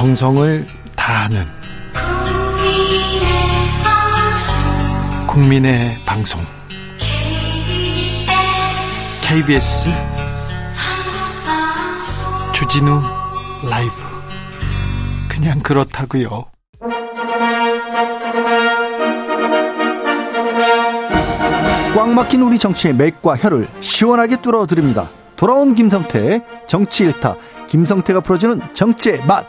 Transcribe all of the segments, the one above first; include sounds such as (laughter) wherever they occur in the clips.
정성을 다하는 국민의 방송 KBS 주진우 라이브 그냥 그렇다고요. 꽉 막힌 우리 정치의 맥과 혀를 시원하게 뚫어드립니다. 돌아온 김성태 정치 일타 김성태가 풀어주는 정치의 맛.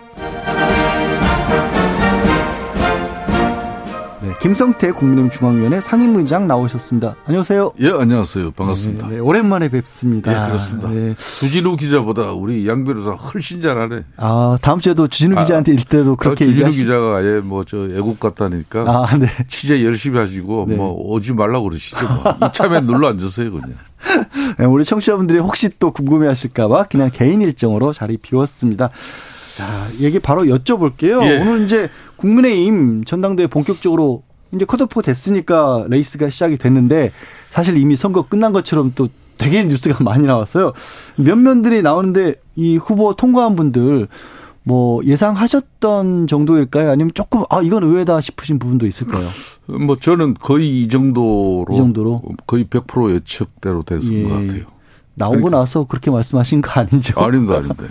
김성태 국민의힘 중앙위원회 상임의장 나오셨습니다. 안녕하세요. 예, 안녕하세요. 반갑습니다. 네, 네, 오랜만에 뵙습니다. 예, 그렇습니다. 네. 주진우 기자보다 우리 양 변호사 훨씬 잘하네. 아, 다음 주에도 주진우 아, 기자한테 일 때도 그렇게 주진우 얘기하시... 기자가 아예 뭐 저 애국 같다니까. 아, 네. 취재 열심히 하시고 네. 뭐 오지 말라고 그러시죠. 뭐. 이참에 눌러 앉으세요, 그냥. (laughs) 네, 우리 청취자분들이 혹시 또 궁금해 하실까봐 그냥 개인 일정으로 자리 비웠습니다. 자, 얘기 바로 여쭤볼게요. 예. 오늘 이제 국민의힘 전당대회 본격적으로 이제 컷오프 됐으니까 레이스가 시작이 됐는데 사실 이미 선거 끝난 것처럼 또 되게 뉴스가 (laughs) 많이 나왔어요. 면면들이 나오는데 이 후보 통과한 분들 뭐 예상하셨던 정도일까요? 아니면 조금 아 이건 의외다 싶으신 부분도 있을까요? (laughs) 뭐 저는 거의 이 정도로 이 정도로 거의 100% 예측대로 됐을 예. 것 같아요. 나오고 그러니까. 나서 그렇게 말씀하신 거 아니죠? 아닙니다, 아닙니다.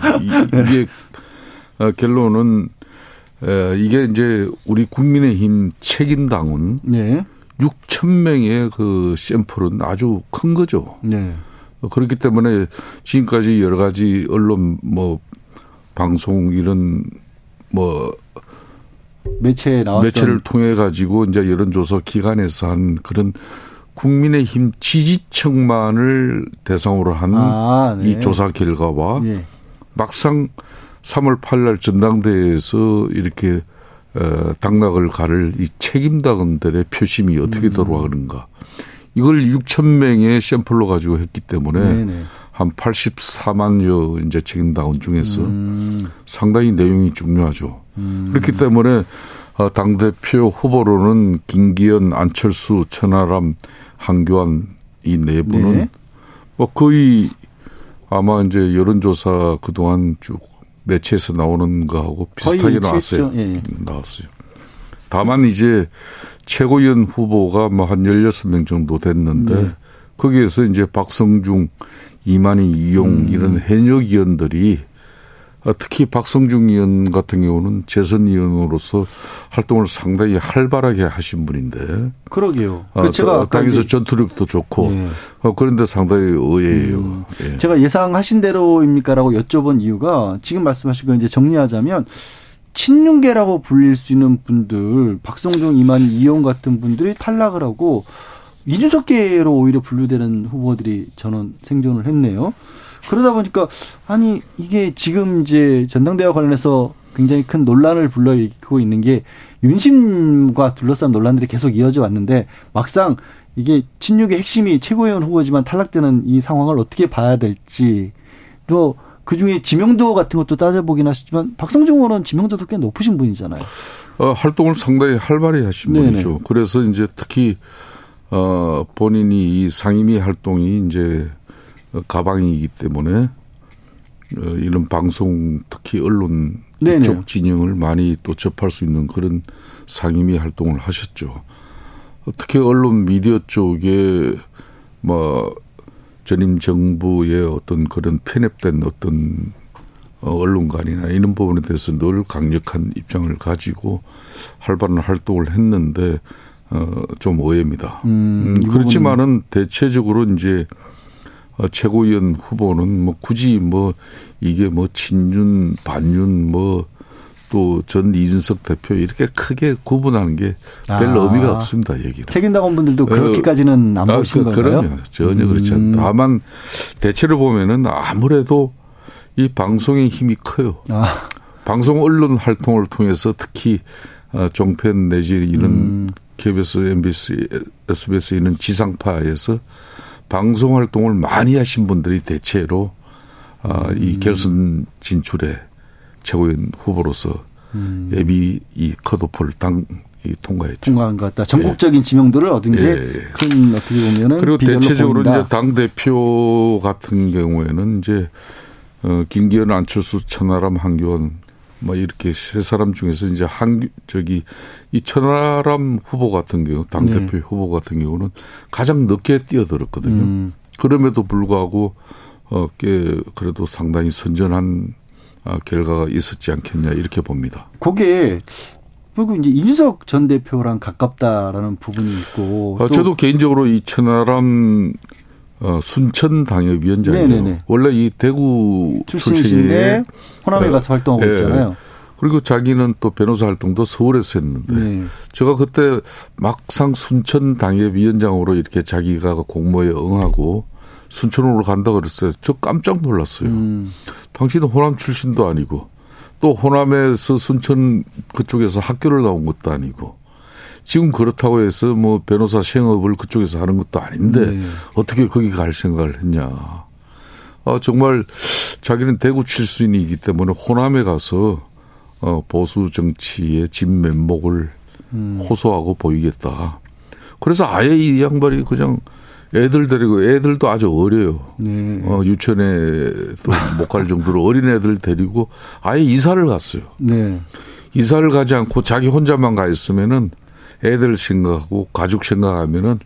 (laughs) 이게 어, 결론은 이게 이제 우리 국민의힘 책임당은 네. 6천 명의 그 샘플은 아주 큰 거죠. 네. 그렇기 때문에 지금까지 여러 가지 언론 뭐 방송 이런 뭐 매체에 나왔던 매체를 통해 가지고 이제 여론조사 기관에서 한 그런 국민의힘 지지층만을 대상으로 한이 아, 네. 조사 결과와 네. 막상 3월 8일 전당대회에서 이렇게 어, 당락을 가를 이 책임당원들의 표심이 어떻게 음. 돌아가는가. 이걸 6천 명의 샘플로 가지고 했기 때문에 네네. 한 84만여 이제 책임당원 중에서 음. 상당히 내용이 중요하죠. 음. 그렇기 때문에 어, 당대표 후보로는 김기현, 안철수, 천하람, 한교안 이 네 분은 네. 뭐 거의 아마 이제 여론조사 그동안 쭉 매체에서 나오는 거하고 비슷하게 나왔어요. 예. 나왔어요. 다만 이제 최고위원 후보가 뭐 한 16명 정도 됐는데 네. 거기에서 이제 박성중, 이만희, 이용 음. 이런 현역 의원들이 아, 특히 박성중 의원 같은 경우는 재선 의원으로서 활동을 상당히 활발하게 하신 분인데. 그러게요. 아, 그 제가 당에서 전투력도 좋고 예. 어, 그런데 상당히 의외예요. 음. 예. 제가 예상하신 대로입니까라고 여쭤본 이유가 지금 말씀하신 거 이제 정리하자면 친윤계라고 불릴 수 있는 분들, 박성중, 이만희, 이용 같은 분들이 탈락을 하고 이준석계로 오히려 분류되는 후보들이 저는 생존을 했네요. 그러다 보니까 아니 이게 지금 이제 전당대회 관련해서 굉장히 큰 논란을 불러일으키고 있는 게 윤심과 둘러싼 논란들이 계속 이어져 왔는데 막상 이게 친육의 핵심이 최고위원 후보지만 탈락되는 이 상황을 어떻게 봐야 될지 또 그중에 지명도 같은 것도 따져보긴 하시지만 박성중 의원은 지명도도 꽤 높으신 분이잖아요. 어, 활동을 상당히 활발히 하신 네네. 분이죠. 그래서 이제 특히 어, 본인이 이 상임위 활동이 이제 가방이기 때문에 어, 이런 방송 특히 언론 네네. 쪽 진영을 많이 또 접할 수 있는 그런 상임위 활동을 하셨죠. 특히 언론 미디어 쪽에 뭐 전임 정부의 어떤 그런 편협된 어떤 어, 언론관이나 이런 부분에 대해서 늘 강력한 입장을 가지고 활발한 활동을 했는데 어좀 의외입니다. 음, 음 그렇지만은 대체적으로 이제 어, 최고위원 후보는 뭐 굳이 뭐 이게 뭐 친윤 반윤 뭐 또 전 이준석 대표 이렇게 크게 구분하는 게 별로 아, 의미가 없습니다 얘기는. 책임당원 분들도 어, 그렇게까지는 안 아, 보신 그, 건가요? 그럼요 전혀 음. 그렇지 않다. 다만 대체로 보면은 아무래도 이 방송의 힘이 커요. 아. 방송 언론 활동을 통해서 특히 어, 종편 내지 이런 음. KBS, MBC, SBS 이런 지상파에서 방송 활동을 많이 하신 분들이 대체로 아, 이 음. 결선 진출에 최고위원 후보로서 음. 예비 이 컷오프를 당 이 통과했죠. 통과한 것 같다. 전국적인 예. 지명도를 얻은 게큰 예. 어떻게 보면은 그리고 대체적으로 보인다. 이제 당 대표 같은 경우에는 이제 어 김기현, 안철수, 천하람, 한교안 뭐 이렇게 세 사람 중에서 이제 한 저기 이 천하람 후보 같은 경우 당 대표 네. 후보 같은 경우는 가장 늦게 뛰어들었거든요. 음. 그럼에도 불구하고 어꽤 그래도 상당히 선전한 아, 결과가 있었지 않겠냐 이렇게 봅니다. 그게 그리고 이제 이준석 전 대표랑 가깝다라는 부분이 있고. 아, 저도 개인적으로 이 천하람 어, 순천 당협위원장이요. 네네네. 원래 이 대구 출신인데 호남에 어, 가서 활동하고 예. 있잖아요. 그리고 자기는 또 변호사 활동도 서울에서 했는데 네. 제가 그때 막상 순천 당협위원장으로 이렇게 자기가 공모에 응하고 순천으로 간다 그랬어요. 저 깜짝 놀랐어요. 음. 당신은 호남 출신도 아니고 또 호남에서 순천 그쪽에서 학교를 나온 것도 아니고 지금 그렇다고 해서 뭐 변호사 시행업을 그쪽에서 하는 것도 아닌데 네. 어떻게 거기 갈 생각을 했냐. 아, 정말 자기는 대구 출신이기 때문에 호남에 가서 어, 보수 정치의 진면목을 음. 호소하고 보이겠다. 그래서 아예 이 양반이 그냥 애들 데리고 애들도 아주 어려요. 네. 어, 유치원에도 못 갈 정도로 어린 애들 데리고 아예 이사를 갔어요. 네. 이사를 가지 않고 자기 혼자만 가 있으면은 애들 생각하고 가족 생각하면은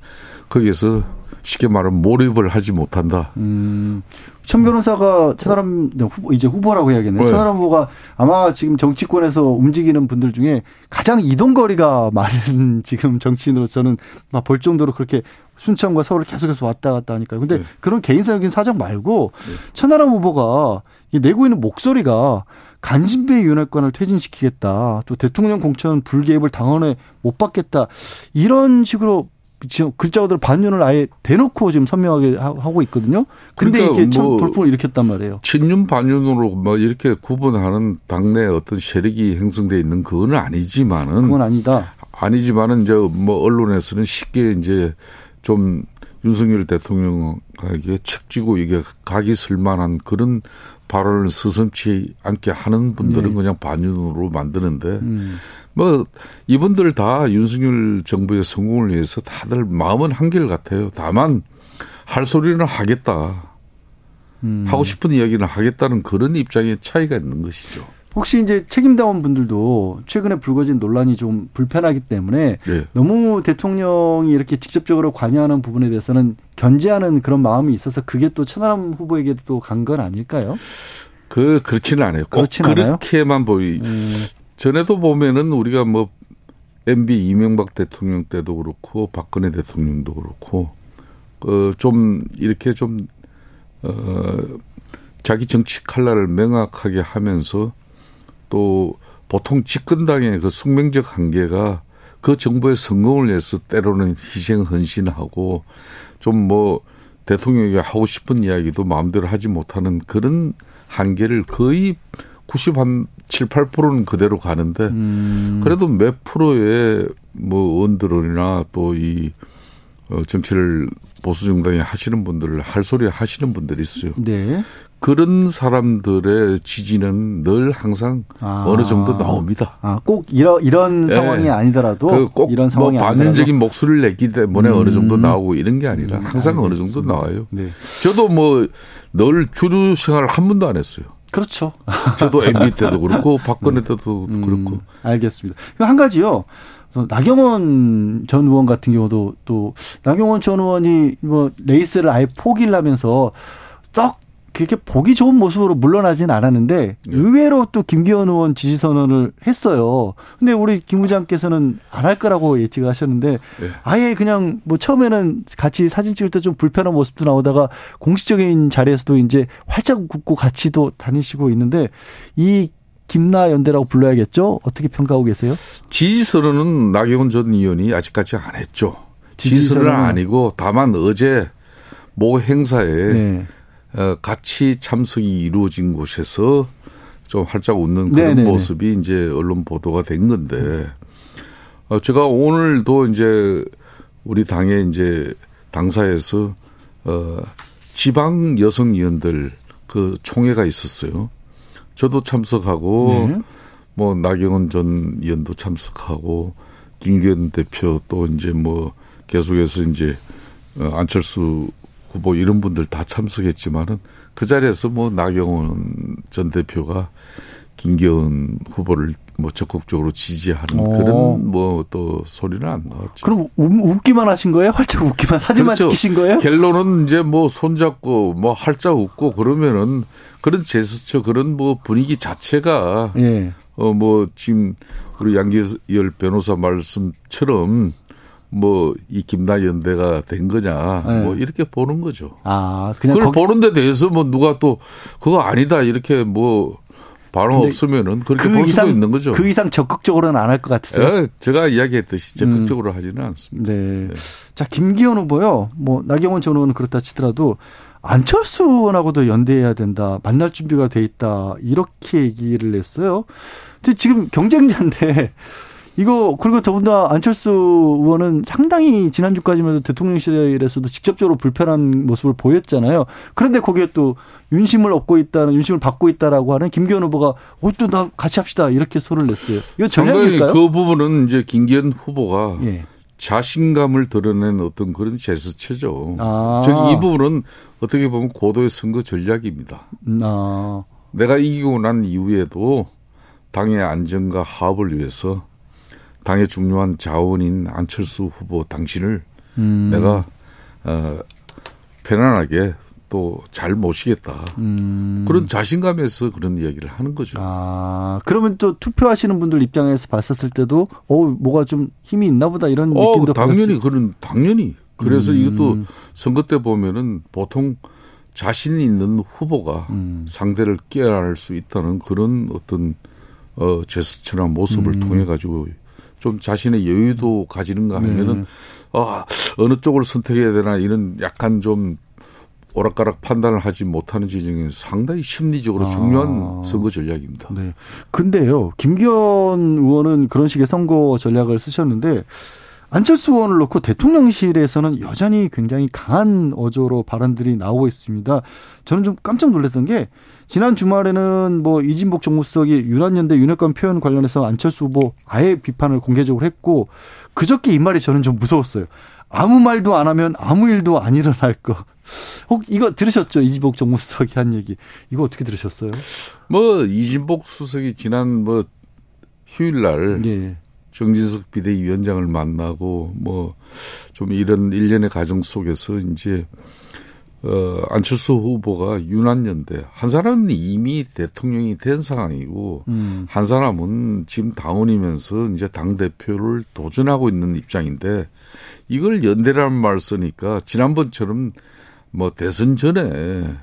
거기에서 쉽게 말하면 몰입을 하지 못한다. 음. 천 변호사가 천하람 후보 이제 후보라고 해야겠네요. 네. 천하람 후보가 아마 지금 정치권에서 움직이는 분들 중에 가장 이동 거리가 많은 (laughs) 지금 정치인으로서는 막 볼 정도로 그렇게 순천과 서울을 계속해서 왔다 갔다 하니까요. 근데 네. 그런 개인적인 사정 말고 네. 천하람 후보가 내고 있는 목소리가 간신배 윤회관을 퇴진시키겠다. 또 대통령 공천 불개입을 당원에 못 받겠다. 이런 식으로 지금 글자들 반윤을 아예 대놓고 지금 선명하게 하고 있거든요. 근데 그러니까 이게 참뭐 돌풍을 일으켰단 말이에요. 친윤 반윤으로 뭐 이렇게 구분하는 당내 어떤 세력이 형성돼 있는 그건 아니지만은 그건 아니다. 아니지만은 이제 뭐 언론에서는 쉽게 이제 좀 윤석열 대통령에게 책지고 이게 각이 쓸만한 그런 발언을 스슴치 않게 하는 분들은 네. 그냥 반윤으로 만드는데 음. 뭐 이분들 다 윤석열 정부의 성공을 위해서 다들 마음은 한결 같아요. 다만 할 소리는 하겠다. 음. 하고 싶은 이야기는 하겠다는 그런 입장의 차이가 있는 것이죠. 혹시 이제 책임당원 분들도 최근에 불거진 논란이 좀 불편하기 때문에 네. 너무 대통령이 이렇게 직접적으로 관여하는 부분에 대해서는 견제하는 그런 마음이 있어서 그게 또 천하람 후보에게도 또간 건 아닐까요? 그 그렇지는 않아요. 꼭 그렇게만 보이. 음. 전에도 보면은 우리가 뭐 MB 이명박 대통령 때도 그렇고 박근혜 대통령도 그렇고 어좀 이렇게 좀어 자기 정치 칼날을 명확하게 하면서 또 보통 집권당의 그 숙명적 한계가 그 정부의 성공을 위해서 때로는 희생 헌신하고 좀 뭐 대통령에게 하고 싶은 이야기도 마음대로 하지 못하는 그런 한계를 거의 90한 7, 8%는 그대로 가는데 음. 그래도 몇 프로의 뭐 의원들이나 또이 어, 정치를 보수 정당에 하시는 분들 할 소리 하시는 분들이 있어요. 네. 그런 사람들의 지지는 늘 항상 아. 어느 정도 나옵니다. 아, 꼭 이런 이런 네. 상황이 아니더라도 그 꼭 이런 상황이 뭐 반윤적인 목소리를 냈기 때문에 음. 어느 정도 나오고 이런 게 아니라 음, 항상 음, 어느 정도 나와요. 네. 저도 뭐 늘 주류 생활을 한 번도 안 했어요. 그렇죠. 저도 (laughs) MB 때도 그렇고 박근혜 때도 음, 그렇고. 알겠습니다. 한 가지요. 나경원 전 의원 같은 경우도 또 나경원 전 의원이 뭐 레이스를 아예 포기를 하면서 썩 그렇게 보기 좋은 모습으로 물러나진 않았는데 네. 의외로 또 김기현 의원 지지 선언을 했어요. 근데 우리 김 부장께서는 안 할 거라고 예측을 하셨는데 네. 아예 그냥 뭐 처음에는 같이 사진 찍을 때 좀 불편한 모습도 나오다가 공식적인 자리에서도 이제 활짝 웃고 같이 도 다니시고 있는데 이 김나 연대라고 불러야겠죠? 어떻게 평가하고 계세요? 지지 선언은 나경원 전 의원이 아직까지 안 했죠. 지지 선언은 아니고 다만 어제 모 행사에 네. 어, 같이 참석이 이루어진 곳에서 좀 활짝 웃는 그런 네네네. 모습이 이제 언론 보도가 된 건데 어, 제가 오늘도 이제 우리 당의 이제 당사에서 어, 지방 여성 의원들 그 총회가 있었어요. 저도 참석하고 네. 뭐 나경원 전 의원도 참석하고 김기현 대표 또 이제 뭐 계속해서 이제 어, 안철수 후보 이런 분들 다 참석했지만은 그 자리에서 뭐 나경원 전 대표가 김기현 후보를 뭐 적극적으로 지지하는 오. 그런 뭐 또 소리는 안 나왔죠. 그럼 웃기만 하신 거예요? 활짝 웃기만 사진만 그렇죠. 찍히신 거예요? 결론은 이제 뭐 손잡고 뭐 활짝 웃고 그러면은 그런 제스처 그런 뭐 분위기 자체가 예. 어뭐 지금 우리 양기열 변호사 말씀처럼 뭐 이 김나 연대가 된 거냐 네. 뭐 이렇게 보는 거죠. 아 그냥 그걸 거기... 보는 데 대해서 뭐 누가 또 그거 아니다 이렇게 뭐 발언 없으면은 그렇게 그 볼 이상, 수도 있는 거죠. 그 이상 적극적으로는 안 할 것 같으세요? 예, 제가 이야기했듯이 적극적으로 음. 하지는 않습니다. 네. 네. 자 김기현 후보요. 뭐 나경원 전 의원은 그렇다 치더라도 안철수 의원하고도 연대해야 된다. 만날 준비가 돼 있다. 이렇게 얘기를 했어요. 근데 지금 경쟁자인데 이거 그리고 더군다나 안철수 의원은 상당히 지난주까지만 해도 대통령실에서도 직접적으로 불편한 모습을 보였잖아요. 그런데 거기에 또 윤심을 얻고 있다는 윤심을 받고 있다라고 하는 김기현 후보가 어또나 같이 합시다 이렇게 소를 냈어요. 이거 전략일까요? 그 부분은 이제 김기현 후보가 예. 자신감을 드러낸 어떤 그런 제스처죠. 아. 즉이 부분은 어떻게 보면 고도의 선거 전략입니다. 음, 아. 내가 이기고 난 이후에도 당의 안정과 화합을 위해서 당의 중요한 자원인 안철수 후보 당신을 음. 내가 어, 편안하게 또 잘 모시겠다. 음. 그런 자신감에서 그런 이야기를 하는 거죠. 아, 그러면 또 투표하시는 분들 입장에서 봤었을 때도 어 뭐가 좀 힘이 있나 보다 이런 어, 느낌도 당연히 그런 당연히 그래서 음. 이것도 선거 때 보면은 보통 자신 있는 후보가 음. 상대를 깨어날 수 있다는 그런 어떤 어 제스처나 모습을 음. 통해 가지고 좀 자신의 여유도 가지는가 하면은 네. 아, 어느 쪽을 선택해야 되나 이런 약간 좀 오락가락 판단을 하지 못하는 지점이 상당히 심리적으로 중요한 아. 선거 전략입니다. 네. 근데요, 김기현 의원은 그런 식의 선거 전략을 쓰셨는데 안철수 의원을 놓고 대통령실에서는 여전히 굉장히 강한 어조로 발언들이 나오고 있습니다. 저는 좀 깜짝 놀랐던 게 지난 주말에는 뭐 이진복 정무수석이 유난연대 윤핵관 표현 관련해서 안철수 후보 아예 비판을 공개적으로 했고 그저께 이 말이 저는 좀 무서웠어요. 아무 말도 안 하면 아무 일도 안 일어날 거. 혹 이거 들으셨죠? 이진복 정무수석이 한 얘기. 이거 어떻게 들으셨어요? 뭐 이진복 수석이 지난 뭐 휴일 날 예. 정진석 비대위원장을 만나고 뭐 좀 이런 일련의 과정 속에서 이제 어, 안철수 후보가 유난연대 한 사람은 이미 대통령이 된 상황이고 음. 한 사람은 지금 당원이면서 이제 당 대표를 도전하고 있는 입장인데 이걸 연대라는 말 쓰니까 지난번처럼 뭐 대선 전에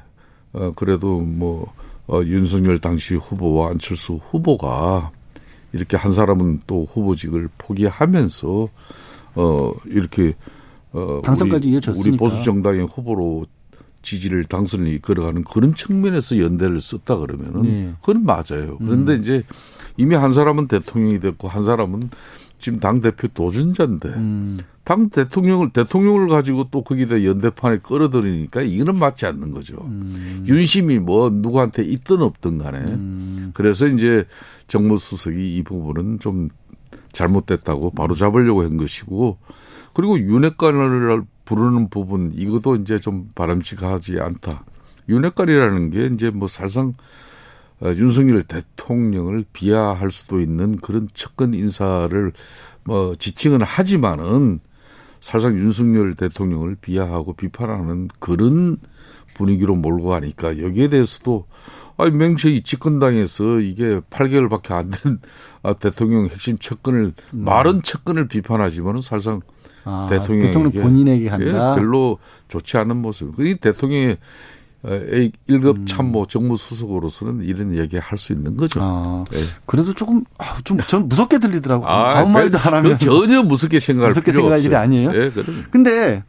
어 그래도 뭐 어, 윤석열 당시 후보와 안철수 후보가 이렇게 한 사람은 또 후보직을 포기하면서 어 이렇게 어 당선까지 우리, 이어졌으니까. 우리 보수 정당의 후보로 지지를 당선을 이끌어가는 그런 측면에서 연대를 썼다 그러면은 네. 그건 맞아요. 그런데 음. 이제 이미 한 사람은 대통령이 됐고 한 사람은 지금 당 대표 도전자인데 음. 당 대통령을 대통령을 가지고 또 거기다 연대판에 끌어들이니까 이거는 맞지 않는 거죠. 음. 윤심이 뭐 누구한테 있든 없든 간에 음. 그래서 이제 정무수석이 이 부분은 좀 잘못됐다고 바로 잡으려고 한 것이고 그리고 윤핵관을 부르는 부분 이것도 이제 좀 바람직하지 않다. 윤핵관이라는 게 이제 뭐 사실상 어, 윤석열 대통령을 비하할 수도 있는 그런 측근 인사를 뭐 지칭은 하지만은 사실상 윤석열 대통령을 비하하고 비판하는 그런 분위기로 몰고 가니까 여기에 대해서도 아니 맹세히 집권당에서 이게 8개월밖에 안된 아, 대통령 핵심 측근을 음. 마른 측근을 비판하지만은 사실상 아, 대통령 본인에게 한다. 예, 별로 좋지 않은 모습. 이 대통령의 1급 음. 참모 정무수석으로서는 이런 이야기 할 수 있는 거죠. 아, 네. 그래도 조금, 아, 좀, 전 무섭게 들리더라고요. 아, 아무 말도 안 하면. 전혀 무섭게 생각할 무섭게 생각할 일이 아니에요. 네, 그럼. 근데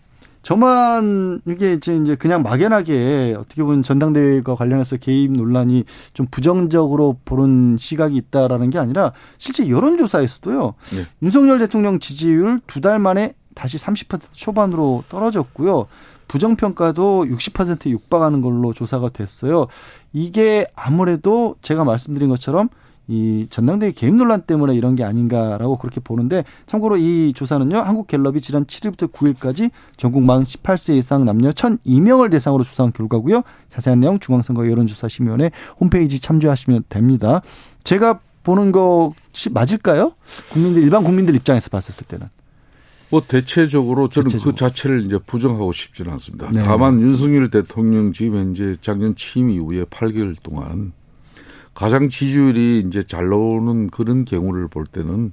저만 이게 이제 그냥 막연하게 어떻게 보면 전당대회와 관련해서 개입 논란이 좀 부정적으로 보는 시각이 있다라는 게 아니라 실제 여론조사에서도요. 네. 윤석열 대통령 지지율 두 달 만에 다시 30% 초반으로 떨어졌고요. 부정평가도 60%에 육박하는 걸로 조사가 됐어요. 이게 아무래도 제가 말씀드린 것처럼 이 전당대회 개입 논란 때문에 이런 게 아닌가라고 그렇게 보는데 참고로 이 조사는요. 한국갤럽이 지난 7일부터 9일까지 전국 만 18세 이상 남녀 1,002명을 대상으로 조사한 결과고요. 자세한 내용 중앙선거 여론조사 심의원회 홈페이지 참조하시면 됩니다. 제가 보는 것이 맞을까요? 국민들 일반 국민들 입장에서 봤었을 때는. 뭐 대체적으로 저는 그 대체적으로. 그 자체를 이제 부정하고 싶지는 않습니다. 네. 다만 윤석열 대통령 지금 현재 작년 취임 이후에 8개월 동안 가장 지지율이 이제 잘 나오는 그런 경우를 볼 때는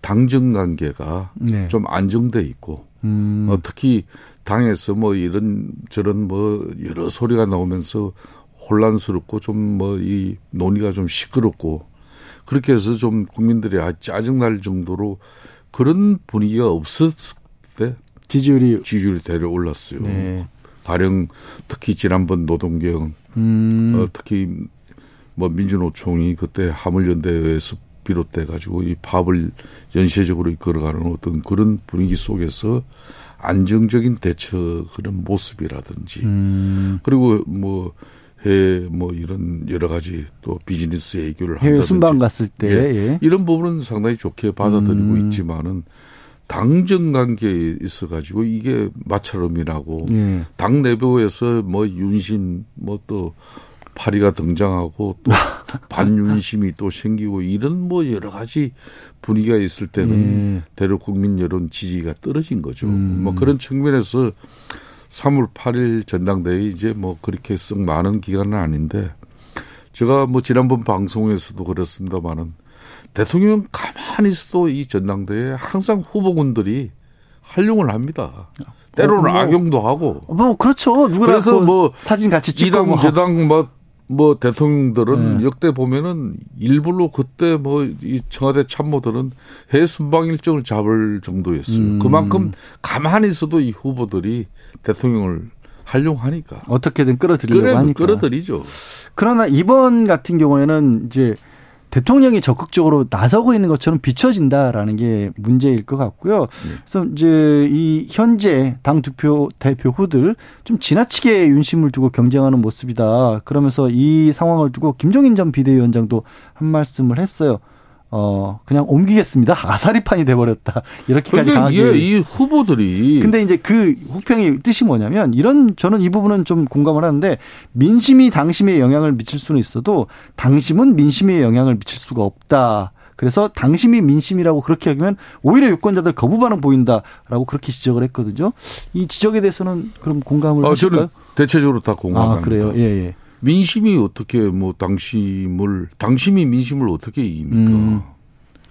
당정 관계가 네. 좀 안정돼 있고 음. 어, 특히 당에서 뭐 이런 저런 뭐 여러 소리가 나오면서 혼란스럽고 좀 뭐 이 논의가 좀 시끄럽고 그렇게 해서 좀 국민들이 아 짜증 날 정도로 그런 분위기가 없었을 때 지지율이 지지율이 대려 올랐어요. 네. 가령 특히 지난번 노동경 음. 어, 특히 뭐 민주노총이 그때 화물연대에서 비롯돼 가지고 이 파업을 연쇄적으로 이끌어가는 어떤 그런 분위기 속에서 안정적인 대처 그런 모습이라든지 음. 그리고 뭐 해외 뭐 이런 여러 가지 또 비즈니스 애교를 해외 한다든지 순방 갔을 때 예. 예. 이런 부분은 상당히 좋게 받아들이고 음. 있지만은 당정 관계에 있어 가지고 이게 마찰음이라고 예. 당 내부에서 뭐 윤심 뭐또 파리가 등장하고 또 (laughs) 반윤심이 또 생기고 이런 뭐 여러 가지 분위기가 있을 때는 예. 대로 국민 여론 지지가 떨어진 거죠. 음. 뭐 그런 측면에서 3월 8일 전당대회 이제 뭐 그렇게 썩 많은 기간은 아닌데 제가 뭐 지난번 방송에서도 그랬습니다만은 대통령 가만히 있어도 이 전당대회에 항상 후보군들이 활용을 합니다. 때로는 어, 뭐, 악용도 하고. 뭐 그렇죠. 그래서 뭐 사진 같이 찍고 이당 뭐. 저당 뭐 뭐 대통령들은 네. 역대 보면은 일부러 그때 뭐 이 청와대 참모들은 해외 순방 일정을 잡을 정도였어요. 음. 그만큼 가만히 있어도 이 후보들이 대통령을 활용하니까 어떻게든 끌어들이려고 그래, 하니까 끌어들이죠. 그러나 이번 같은 경우에는 이제 대통령이 적극적으로 나서고 있는 것처럼 비춰진다라는 게 문제일 것 같고요. 네. 그래서 이제 이 현재 당 대표 대표 후들 좀 지나치게 윤심을 두고 경쟁하는 모습이다. 그러면서 이 상황을 두고 김종인 전 비대위원장도 한 말씀을 했어요. 어 그냥 옮기겠습니다. 아사리판이 돼버렸다. 이렇게까지 강하게. 예, 이 후보들이. 근데 이제 그 후평의 뜻이 뭐냐면 이런 저는 이 부분은 좀 공감을 하는데 민심이 당심에 영향을 미칠 수는 있어도 당심은 민심에 영향을 미칠 수가 없다. 그래서 당심이 민심이라고 그렇게 하면 오히려 유권자들 거부 반응 보인다라고 그렇게 지적을 했거든요. 이 지적에 대해서는 그럼 공감을 아, 하실까요? 저는 대체적으로 다 공감합니다. 아, 그래요. 예, 예. 민심이 어떻게 뭐 당심을 당심이 민심을 어떻게 이깁니까? 음.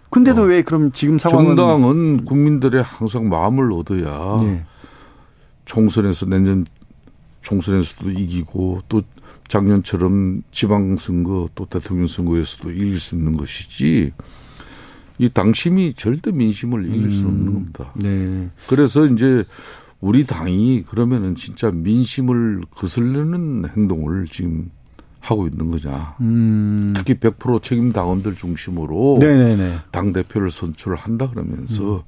근데도 어. 왜 그럼 지금 상황은 정당은 국민들의 항상 마음을 얻어야 네. 총선에서 내년 총선에서도 이기고 또 작년처럼 지방선거 또 대통령 선거에서도 이길 수 있는 것이지 이 당심이 절대 민심을 이길 수 없는 음. 겁니다. 네. 그래서 이제 우리 당이 그러면은 진짜 민심을 거슬리는 행동을 지금 하고 있는 거냐. 음. 특히 100% 책임 당원들 중심으로 네네네. 당 대표를 선출한다 그러면서 음.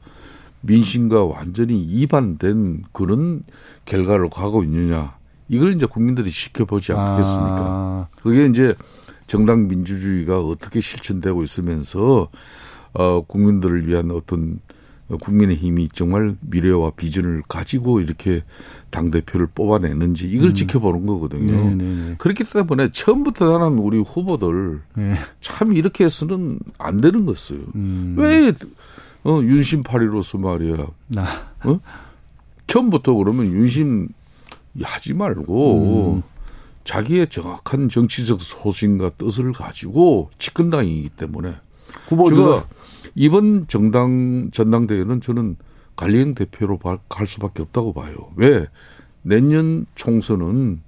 민심과 완전히 이반된 그런 결과를 가고 있느냐. 이걸 이제 국민들이 지켜보지 않겠습니까? 아. 그게 이제 정당 민주주의가 어떻게 실천되고 있으면서 어 국민들을 위한 어떤 국민의 힘이 정말 미래와 비전을 가지고 이렇게 당 대표를 뽑아내는지 이걸 음. 지켜보는 거거든요. 네네네. 네, 네. 그렇기 때문에 처음부터 나는 우리 후보들 네. 참 이렇게 해서는 안 되는 것이에요. 음. 왜 어, 윤심파리로서 말이야. 아. 어? 처음부터 그러면 윤심 하지 말고 음. 자기의 정확한 정치적 소신과 뜻을 가지고 집권당이기 때문에 후보가 이번 정당 전당대회는 저는 관리행 대표로 갈 수밖에 없다고 봐요. 왜? 내년 총선은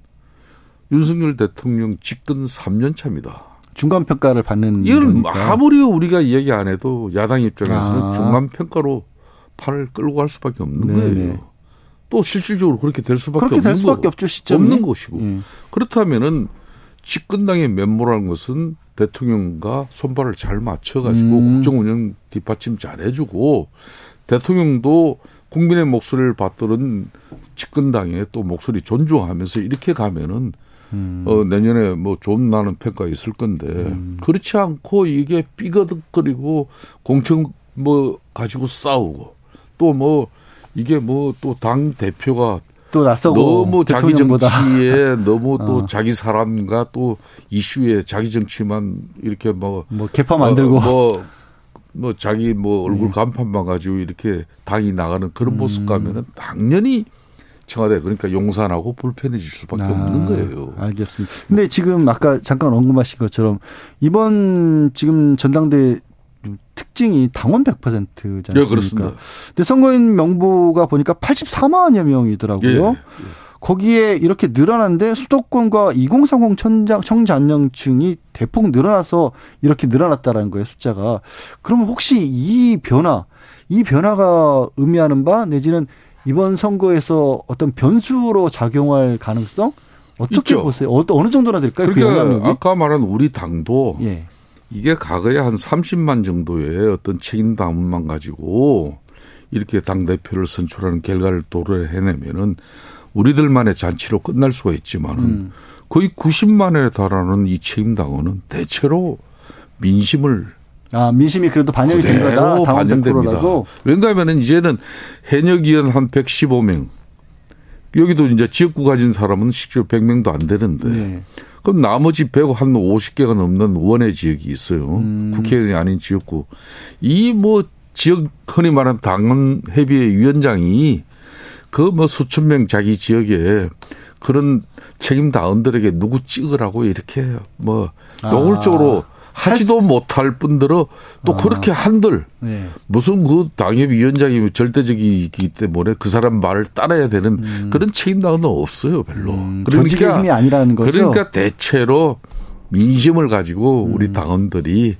윤석열 대통령 집권 3년 차입니다. 중간 평가를 받는 이건 아무리 우리가 이야기 안 해도 야당 입장에서는 아. 중간 평가로 판을 끌고 갈 수밖에 없는 네네. 거예요. 또 실질적으로 그렇게 될 수밖에 그렇게 없는 될 수밖에 없죠 시점이. 없는 것이고 음. 그렇다면은 집권당의 면모라는 것은 대통령과 손발을 잘 맞춰가지고 음. 국정 운영 뒷받침 잘 해주고 대통령도 국민의 목소리를 받들은 집권당의 또 목소리 존중하면서 이렇게 가면은 음. 어, 내년에 뭐 좀 나는 평가 있을 건데 음. 그렇지 않고 이게 삐거덕거리고 공청 뭐 가지고 싸우고 또 뭐 이게 뭐 또 당 대표가 또 낯서고 너무 자기 정치에 (laughs) 너무 또 어. 자기 사람과 또 이슈에 자기 정치만 이렇게 뭐뭐 뭐 개파 만들고 뭐, 뭐, 뭐 자기 뭐 얼굴 네. 간판만 가지고 이렇게 당이 나가는 그런 모습 음. 가면은 당연히 청와대 그러니까 용산하고 불편해질 수밖에 아, 없는 거예요. 알겠습니다. 근데 지금 아까 잠깐 언급하신 것처럼 이번 지금 전당대 특징이 당원 100%지 않습니까? 예, 그렇습니다. 근데 선거인 명부가 보니까 84만여 명이더라고요. 예, 예. 거기에 이렇게 늘어난데 수도권과 2030 청장, 청장년층이 대폭 늘어나서 이렇게 늘어났다라는 거예요, 숫자가. 그러면 혹시 이 변화, 이 변화가 의미하는 바 내지는 이번 선거에서 어떤 변수로 작용할 가능성 어떻게 있죠. 보세요? 어, 느 정도나 될까요? 그 그러니까 그 아까 말한 우리 당도 예. 이게 과거에 한 30만 정도의 어떤 책임 당원만 가지고 이렇게 당 대표를 선출하는 결과를 도래해내면은 우리들만의 잔치로 끝날 수가 있지만은 음. 거의 90만에 달하는 이 책임 당원은 대체로 민심을 아, 민심이 그래도 반영이 된 거다. 반영됩니다. 왜냐하면 이제는 의원 한 115명. 여기도 이제 지역구 가진 사람은 실제로 100명도 안 되는데. 네. 그럼 나머지 100한 50개가 넘는 원외 지역이 있어요. 음. 국회의원이 아닌 지역구. 이 뭐 지역 흔히 말하는 협의회 위원장이 그 뭐 수천 명 자기 지역에 그런 책임 당원들에게 누구 찍으라고 이렇게 뭐 아. 노골적으로 아. 하지도 못할 뿐더러 또 아. 그렇게 한들 네. 무슨 그 당협위원장이 절대적이기 때문에 그 사람 말을 따라야 되는 음. 그런 책임당은 없어요 별로. 음. 그러니까 힘이 아니라는 거죠. 그러니까 대체로 민심을 가지고 우리 음. 당원들이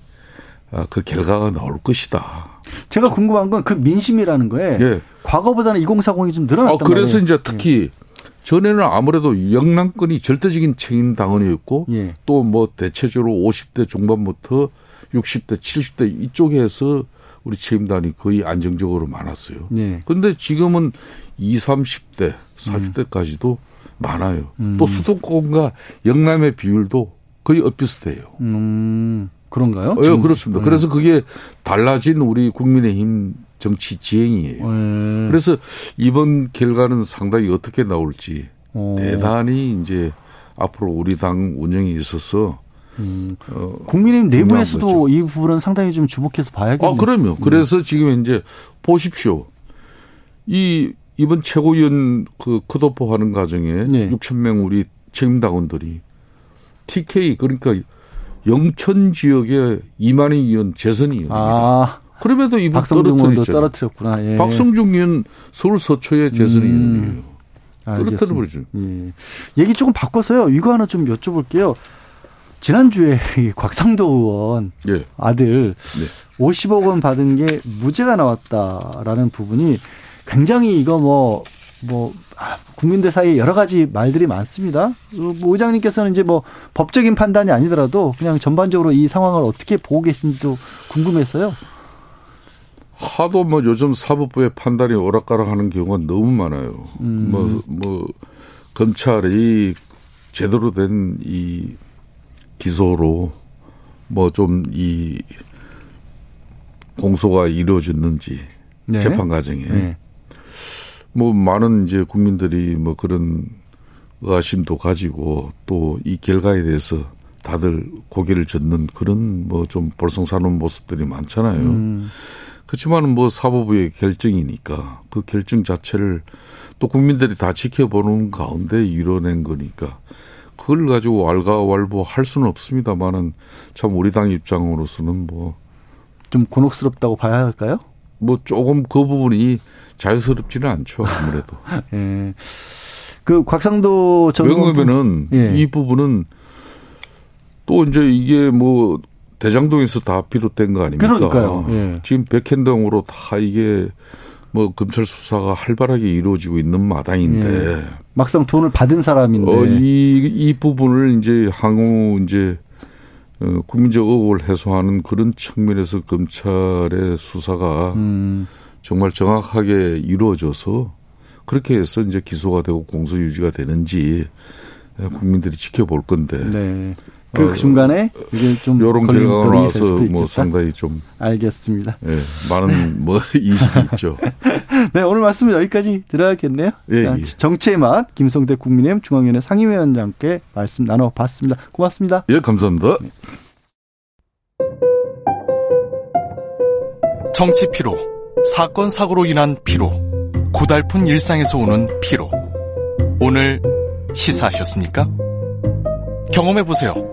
아, 그 결과가 나올 것이다. 제가 궁금한 건 그 민심이라는 거에 예. 과거보다는 2040이 좀 늘어났단 아, 그래서 말이에요. 이제 특히 예. 전에는 아무래도 영남권이 절대적인 책임 당원이었고 예. 또뭐 대체적으로 50대 중반부터 60대, 70대 이쪽에서 우리 책임단이 거의 안정적으로 많았어요. 그런데 예. 지금은 20, 30대, 40대까지도 음. 많아요. 음. 또 수도권과 영남의 비율도 거의 엇비슷해요. 음. 그런가요? 예, 그렇습니다. 네. 그래서 그게 달라진 우리 국민의힘 정치 지행이에요. 네. 그래서 이번 결과는 상당히 어떻게 나올지 오. 어. 대단히 이제 앞으로 우리 당 운영에 있어서 음. 어, 국민의힘 내부에서도 이 부분은 상당히 좀 주목해서 봐야겠네요. 아, 그럼요. 그래서 음. 지금 이제 보십시오. 이 이번 최고위원 그 컷오프 하는 과정에 네. 6천 명 우리 책임 당원들이 TK 그러니까 영천 지역에 이만희 의원 재선이입니다. 아. 그럼에도 이분 박성중 의원도 떨어뜨렸구나. 예. 박성중 의원 서울 서초의 재선 의원이에요. 음. 떨어뜨려버리죠. 예. 얘기 조금 바꿔서요. 이거 하나 좀 여쭤볼게요. 지난주에 곽상도 의원 예. 아들 네. 50억 원 받은 게 무죄가 나왔다라는 부분이 굉장히 이거 뭐뭐 뭐, 아, 국민들 사이에 여러 가지 말들이 많습니다. 뭐 의장님께서는 이제 뭐 법적인 판단이 아니더라도 그냥 전반적으로 이 상황을 어떻게 보고 계신지도 궁금해서요. 하도 뭐 요즘 사법부의 판단이 오락가락하는 경우가 너무 많아요. 음. 뭐, 뭐 검찰이 제대로 된 이 기소로 뭐 좀 이 공소가 이루어졌는지 네. 재판 과정에 네. 뭐 많은 이제 국민들이 뭐 그런 의심도 가지고 또 이 결과에 대해서 다들 고개를 젓는 그런 뭐 좀 볼썽사는 모습들이 많잖아요. 음. 그렇지만 뭐 사법부의 결정이니까 그 결정 자체를 또 국민들이 다 지켜보는 가운데 이뤄낸 거니까 그걸 가지고 왈가왈부 할 수는 없습니다만은 참 우리 당 입장으로서는 뭐 좀 곤혹스럽다고 봐야 할까요? 뭐 조금 그 부분이 자유스럽지는 않죠 아무래도. (laughs) 예. 그 곽상도 전 왜냐면은 예. 이 부분은 또 이제 이게 뭐 대장동에서 다 비롯된 거 아닙니까? 그러니까요. 예. 지금 백현동으로 다 이게 뭐 검찰 수사가 활발하게 이루어지고 있는 마당인데 예. 막상 돈을 받은 사람인데 어, 이, 이 부분을 이제 향후 이제 어, 국민적 의혹을 해소하는 그런 측면에서 검찰의 수사가 음. 정말 정확하게 이루어져서 그렇게 해서 이제 기소가 되고 공소 유지가 되는지 국민들이 지켜볼 건데. 네. 그 어, 중간에 이게 좀 이런 결과가 나와서 뭐 상당히 좀 알겠습니다. 예, 많은 뭐 (laughs) 이식이 있죠. (laughs) 네, 오늘 말씀은 여기까지 들어야겠네요. 예, 예. 정치의 맛 김성대 국민의힘 중앙위원회 상임위원장께 말씀 나눠봤습니다. 고맙습니다. 예, 감사합니다. 네. 정치 피로, 사건 사고로 인한 피로, 고달픈 일상에서 오는 피로. 오늘 시사하셨습니까? 경험해 보세요.